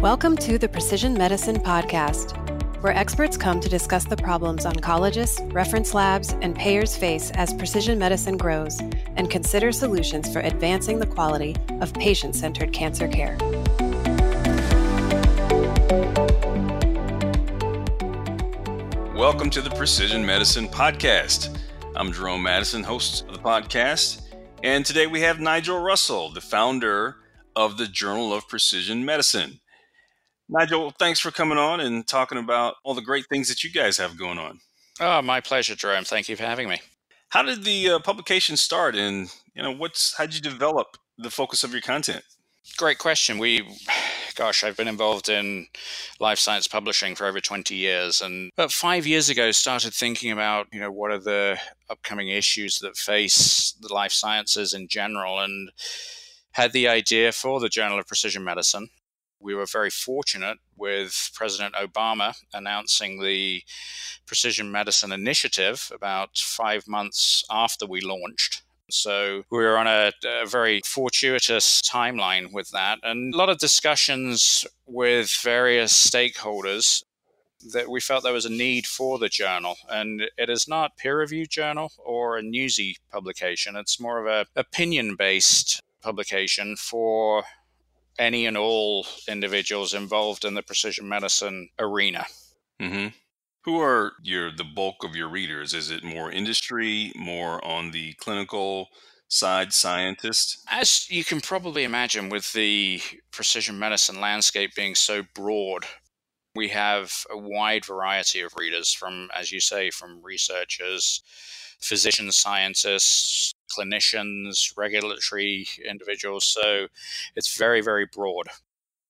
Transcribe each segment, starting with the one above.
Welcome to the Precision Medicine Podcast, where experts come to discuss the problems oncologists, reference labs, and payers face as precision medicine grows and consider solutions for advancing the quality of patient centered cancer care. Welcome to the Precision Medicine Podcast. I'm Jerome Madison, host of the podcast, and today we have Nigel Russell, the founder of the Journal of Precision Medicine. Nigel, thanks for coming on and talking about all the great things that you guys have going on. Oh, my pleasure, Jerome. Thank you for having me. How did the uh, publication start, and you know, what's how did you develop the focus of your content? Great question. We, gosh, I've been involved in life science publishing for over 20 years. And about five years ago, started thinking about, you know, what are the upcoming issues that face the life sciences in general and had the idea for the Journal of Precision Medicine we were very fortunate with President Obama announcing the Precision Medicine Initiative about five months after we launched. So we were on a, a, very fortuitous timeline with that, and a lot of discussions with various stakeholders that we felt there was a need for the journal. And it is not peer-reviewed journal or a newsy publication. It's more of a opinion-based publication for any and all individuals involved in the precision medicine arena. Mm-hmm. Who are your the bulk of your readers? Is it more industry, more on the clinical side, scientists? As you can probably imagine, with the precision medicine landscape being so broad, we have a wide variety of readers from, as you say, from researchers, physicians, scientists, clinicians, regulatory individuals. So it's very, very broad.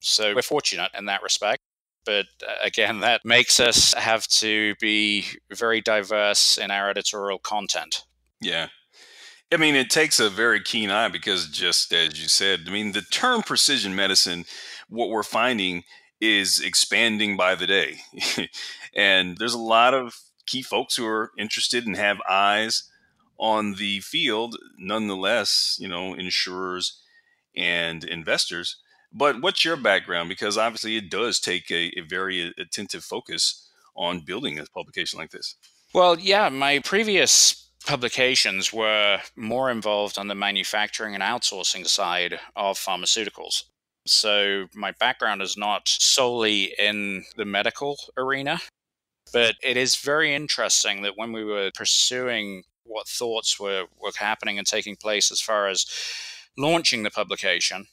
So we're fortunate in that respect. But uh, again, that makes us have to be very diverse in our editorial content. Yeah. I mean, it takes a very keen eye because, just as you said, I mean, the term precision medicine, what we're finding is expanding by the day. and there's a lot of key folks who are interested and have eyes on the field, nonetheless, you know, insurers and investors. But what's your background? Because obviously it does take a, a very uh, attentive focus on building a publication like this. Well, yeah, my previous publications were more involved on the manufacturing and outsourcing side of pharmaceuticals. So my background is not solely in the medical arena, but it is very interesting that when we were pursuing what thoughts were, were happening and taking place as far as launching the publication,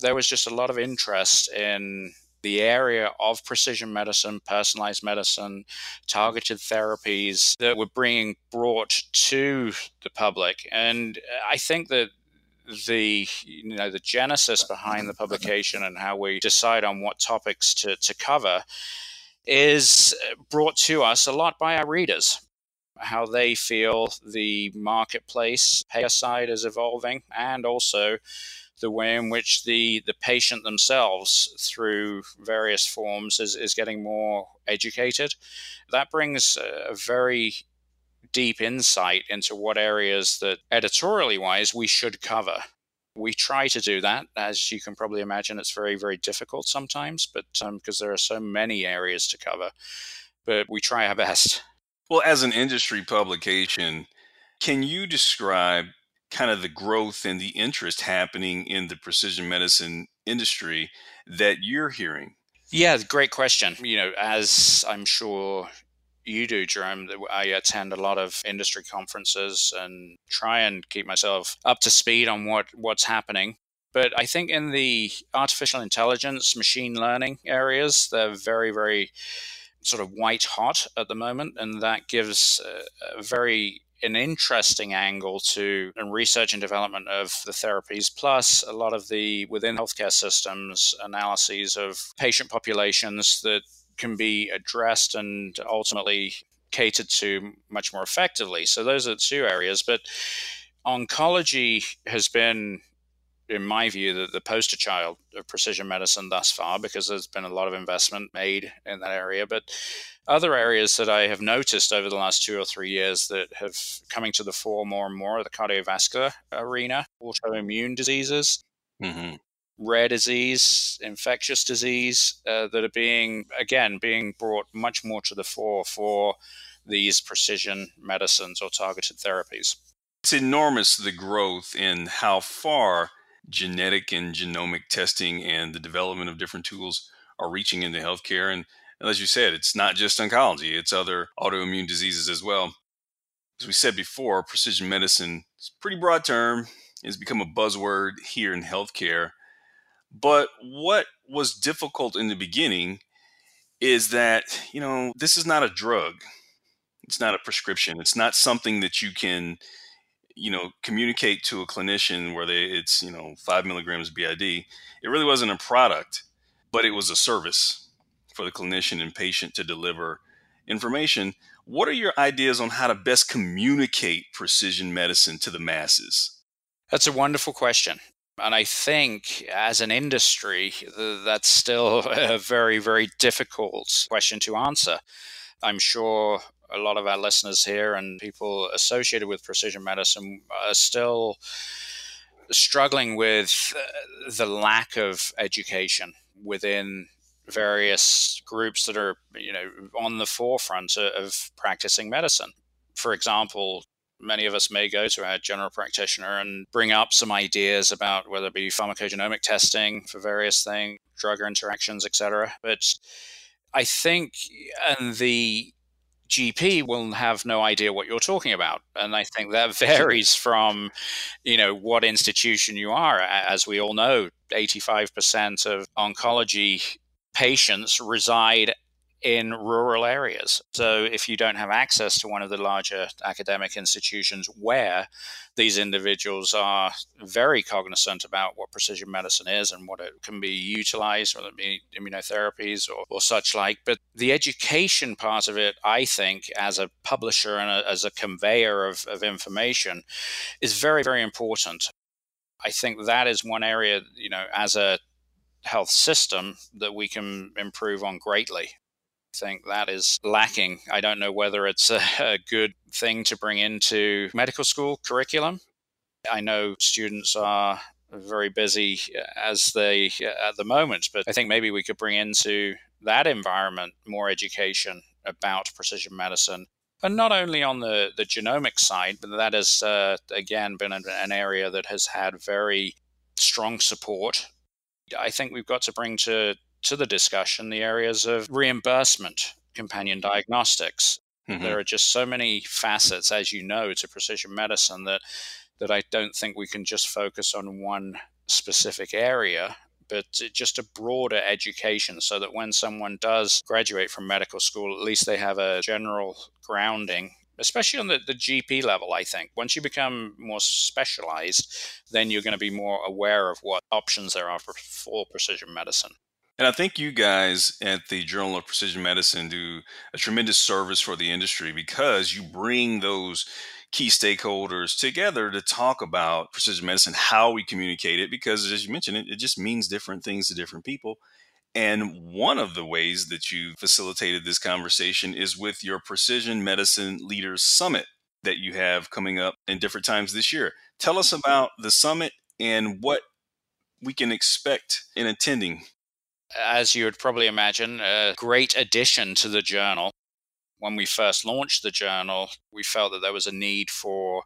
there was just a lot of interest in the area of precision medicine, personalized medicine, targeted therapies that were being brought to the public. And I think that the you know the genesis behind the publication and how we decide on what topics to, to cover is brought to us a lot by our readers how they feel the marketplace payer side is evolving, and also the way in which the, the patient themselves, through various forms, is, is getting more educated. That brings a very deep insight into what areas that editorially wise we should cover. We try to do that. As you can probably imagine, it's very, very difficult sometimes, but because um, there are so many areas to cover, but we try our best. Well, as an industry publication, can you describe kind of the growth and the interest happening in the precision medicine industry that you're hearing? Yeah, great question. You know, as I'm sure you do, Jerome, I attend a lot of industry conferences and try and keep myself up to speed on what, what's happening. But I think in the artificial intelligence, machine learning areas, they're very, very sort of white hot at the moment, and that gives a, a very an interesting angle to and research and development of the therapies, plus a lot of the within healthcare systems analyses of patient populations that can be addressed and ultimately catered to much more effectively. So those are two areas, but oncology has been in my view, the, the poster child of precision medicine thus far because there's been a lot of investment made in that area. But other areas that I have noticed over the last two or three years that have coming to the fore more and more are the cardiovascular arena, autoimmune diseases. Mm-hmm. rare disease, infectious disease uh, that are being, again, being brought much more to the fore for these precision medicines or targeted therapies. It's enormous the growth in how far genetic and genomic testing and the development of different tools are reaching into healthcare. And as you said, it's not just oncology, it's other autoimmune diseases as well. As we said before, precision medicine is a pretty broad term. It's become a buzzword here in healthcare. But what was difficult in the beginning is that, you know, this is not a drug. It's not a prescription. It's not something that you can, you know, communicate to a clinician where they it's, you know, five milligrams BID. It really wasn't a product, but it was a service for the clinician and patient to deliver information. What are your ideas on how to best communicate precision medicine to the masses? That's a wonderful question. And I think as an industry, that's still a very, very difficult question to answer. I'm sure a lot of our listeners here and people associated with precision medicine are still struggling with uh, the lack of education within various groups that are you know on the forefront of practicing medicine. For example many of us may go to our general practitioner and bring up some ideas about whether it be pharmacogenomic testing for various things drug interactions etc but i think and the GP will have no idea what you're talking about. And I think that varies from, you know, what institution you are. As we all know, 85% of oncology patients reside in rural areas. So if you don't have access to one of the larger academic institutions where these individuals are very cognizant about what precision medicine is and what it can be utilized, whether it be immunotherapies or, or such like. But the education part of it, I think, as a publisher and a, as a conveyor of, of information, is very, very important. I think that is one area, you know, as a health system that we can improve on greatly think that is lacking. I don't know whether it's a, a good thing to bring into medical school curriculum. I know students are very busy uh, as they uh, at the moment, but I think maybe we could bring into that environment more education about precision medicine. And not only on the, the genomic side, but that has, uh, again, been an, an area that has had very strong support. I think we've got to bring to to the discussion the areas of reimbursement, companion diagnostics. Mm-hmm. There are just so many facets, as you know, to precision medicine that that I don't think we can just focus on one specific area, but just a broader education so that when someone does graduate from medical school, at least they have a general grounding especially on the, the GP level, I think. Once you become more specialized, then you're going to be more aware of what options there are for, for precision medicine. And I think you guys at the Journal of Precision Medicine do a tremendous service for the industry because you bring those key stakeholders together to talk about precision medicine, how we communicate it, because as you mentioned, it, it just means different things to different people. And one of the ways that you facilitated this conversation is with your Precision Medicine Leaders Summit that you have coming up in different times this year. Tell us mm-hmm. about the summit and what we can expect in attending as you would probably imagine, a great addition to the journal. When we first launched the journal, we felt that there was a need for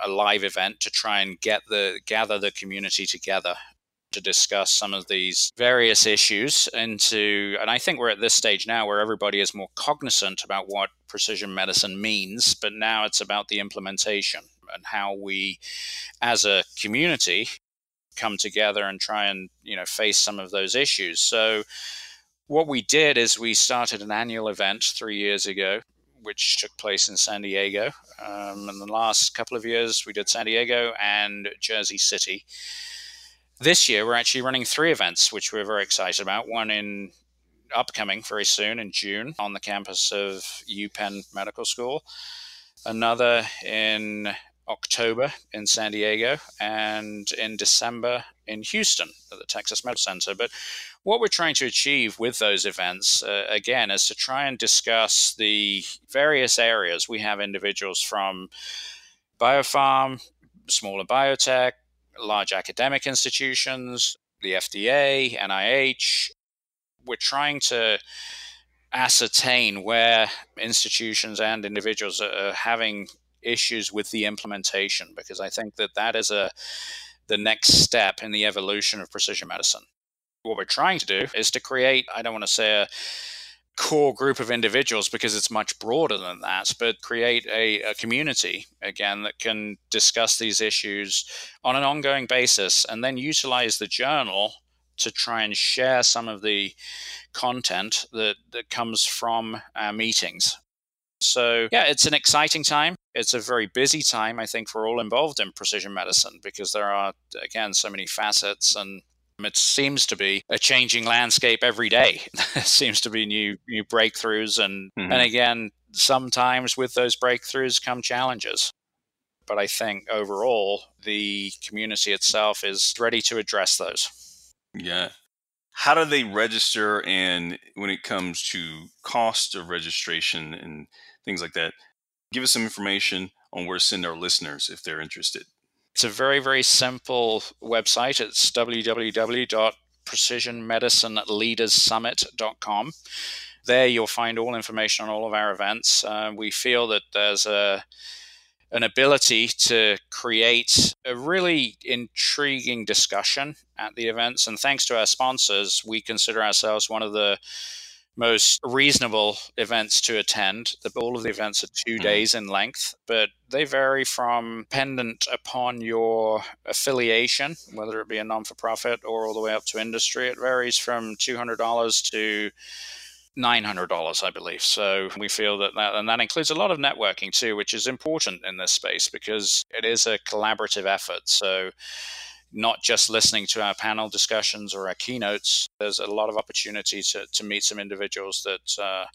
a live event to try and get the gather the community together to discuss some of these various issues into and I think we're at this stage now where everybody is more cognizant about what precision medicine means, but now it's about the implementation and how we as a community come together and try and you know face some of those issues. So what we did is we started an annual event three years ago, which took place in San Diego. Um, in the last couple of years, we did San Diego and Jersey City. This year, we're actually running three events, which we're very excited about. One in upcoming very soon in June on the campus of UPenn Medical School. Another in October in San Diego and in December in Houston at the Texas Medical Center. But what we're trying to achieve with those events, uh, again, is to try and discuss the various areas. We have individuals from biopharm, smaller biotech, large academic institutions, the FDA, NIH. We're trying to ascertain where institutions and individuals are having issues with the implementation because I think that that is a the next step in the evolution of precision medicine. What we're trying to do is to create I don't want to say a core group of individuals because it's much broader than that, but create a, a, community again that can discuss these issues on an ongoing basis and then utilize the journal to try and share some of the content that, that comes from our meetings. So, yeah, it's an exciting time. It's a very busy time, I think, for all involved in precision medicine because there are, again, so many facets and it seems to be a changing landscape every day. there seems to be new new breakthroughs, and mm-hmm. and again, sometimes with those breakthroughs come challenges. But I think overall, the community itself is ready to address those. Yeah. How do they register? And when it comes to cost of registration and things like that, give us some information on where to send our listeners if they're interested. It's a very, very simple website. It's www.precisionmedicineleaderssummit.com. There you'll find all information on all of our events. Uh, we feel that there's a an ability to create a really intriguing discussion at the events. And thanks to our sponsors, we consider ourselves one of the most reasonable events to attend. The, all of the events are 2 mm-hmm. days in length, but they vary from dependent upon your affiliation, whether it be a non for profit or all the way up to industry. It varies from $200 to $900 i believe so we feel that, that and that includes a lot of networking too which is important in this space because it is a collaborative effort so not just listening to our panel discussions or our keynotes. There's a lot of opportunity to, to meet some individuals that uh,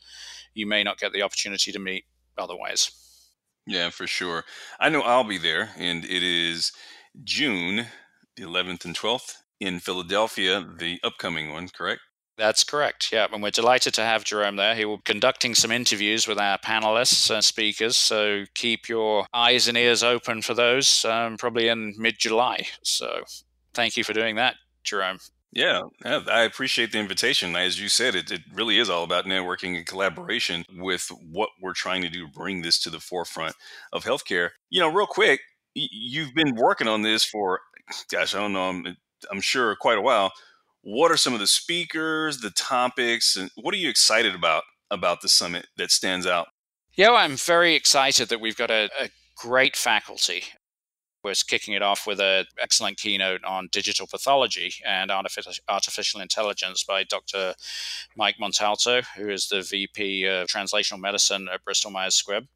you may not get the opportunity to meet otherwise. Yeah, for sure. I know I'll be there, and it is June the 11th and 12th in Philadelphia, the upcoming one, correct? That's correct. Yeah, and we're delighted to have Jerome there. He will be conducting some interviews with our panelists and speakers. So keep your eyes and ears open for those, um, probably in mid July. So thank you for doing that, Jerome. Yeah, I appreciate the invitation. As you said, it, it really is all about networking and collaboration with what we're trying to do bring this to the forefront of healthcare. You know, real quick, you've been working on this for, gosh, I don't know, I'm, I'm sure quite a while what are some of the speakers, the topics, and what are you excited about about the summit that stands out? Yeah, well, I'm very excited that we've got a, a great faculty. We're kicking it off with an excellent keynote on digital pathology and artificial intelligence by Dr. Mike Montalto, who is the VP of Translational Medicine at Bristol Myers Squibb.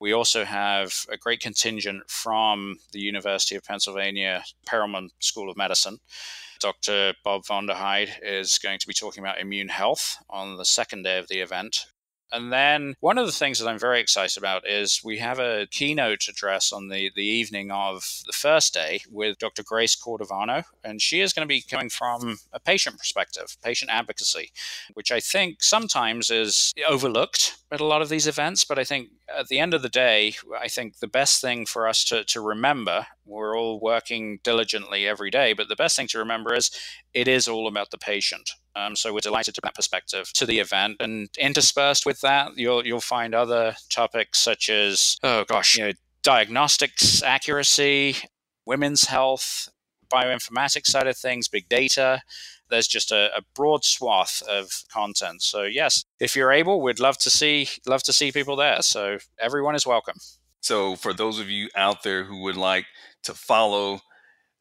We also have a great contingent from the University of Pennsylvania Perelman School of Medicine Dr. Bob Vonderheide is going to be talking about immune health on the second day of the event. And then one of the things that I'm very excited about is we have a keynote address on the, the evening of the first day with Dr. Grace Cordovano. And she is going to be coming from a patient perspective, patient advocacy, which I think sometimes is overlooked at a lot of these events. But I think at the end of the day, I think the best thing for us to, to remember, we're all working diligently every day, but the best thing to remember is it is all about the patient. Um, so we're delighted to that perspective to the event, and interspersed with that, you'll you'll find other topics such as oh gosh, you know, diagnostics accuracy, women's health, bioinformatics side of things, big data. There's just a, a, broad swath of content. So yes, if you're able, we'd love to see love to see people there. So everyone is welcome. So for those of you out there who would like to follow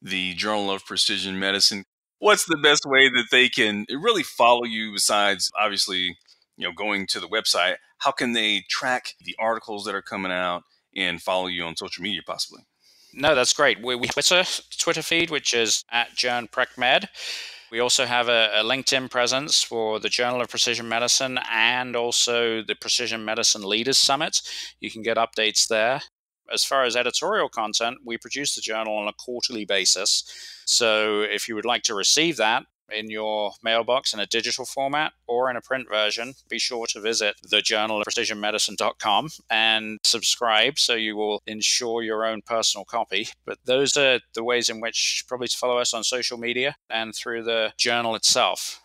the Journal of Precision Medicine, what's the best way that they can really follow you besides obviously you know going to the website? How can they track the articles that are coming out and follow you on social media possibly? No that's great. We, we twitter twitter feed which is at journprecmed. We also have a, a, LinkedIn presence for the Journal of Precision Medicine and also the Precision Medicine Leaders Summit. You can get updates there as far as editorial content, we produce the journal on a quarterly basis. So if you would like to receive that, in your mailbox in a digital format or in a print version, be sure to visit the journal of precisionmedicine.com and subscribe so you will ensure your own personal copy. But those are the ways in which probably to follow us on social media and through the journal itself.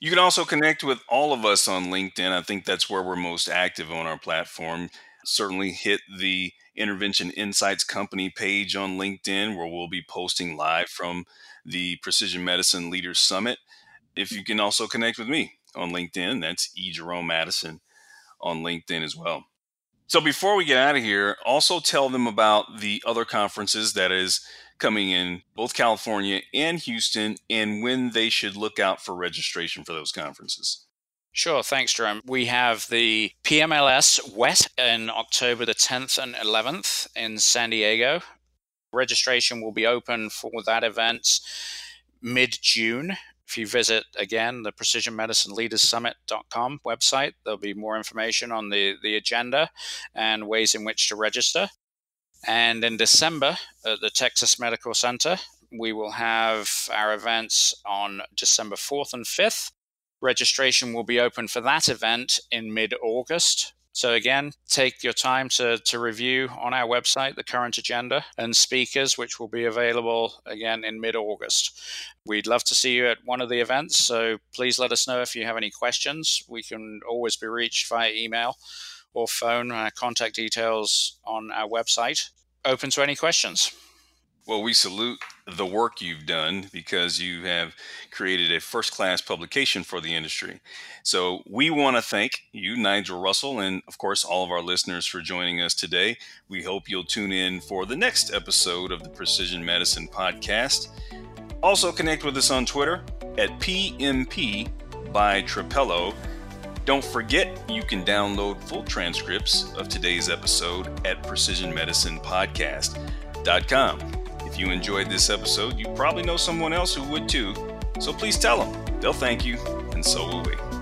You can also connect with all of us on LinkedIn. I think that's where we're most active on our platform. Certainly hit the Intervention Insights Company page on LinkedIn where we'll be posting live from the Precision Medicine Leaders Summit. If you can also connect with me on LinkedIn, that's E. Jerome Madison on LinkedIn as well. So before we get out of here, also tell them about the other conferences that is coming in both California and Houston and when they should look out for registration for those conferences. Sure, thanks, Jerome. We have the PMLS West in October the 10th and 11th in San Diego. Registration will be open for that event mid June. If you visit again the Precision Medicine Leaders Summit.com website, there'll be more information on the, the agenda and ways in which to register. And in December at the Texas Medical Center, we will have our events on December 4th and 5th. Registration will be open for that event in mid August. So, again, take your time to, to review on our website the current agenda and speakers, which will be available again in mid August. We'd love to see you at one of the events, so please let us know if you have any questions. We can always be reached via email or phone. Our contact details on our website. Open to any questions. Well, we salute the work you've done because you have created a first class publication for the industry. So, we want to thank you, Nigel Russell, and of course, all of our listeners for joining us today. We hope you'll tune in for the next episode of the Precision Medicine Podcast. Also, connect with us on Twitter at PMP by Trapelo. Don't forget, you can download full transcripts of today's episode at precisionmedicinepodcast.com. If you enjoyed this episode, you probably know someone else who would too, so please tell them. They'll thank you, and so will we.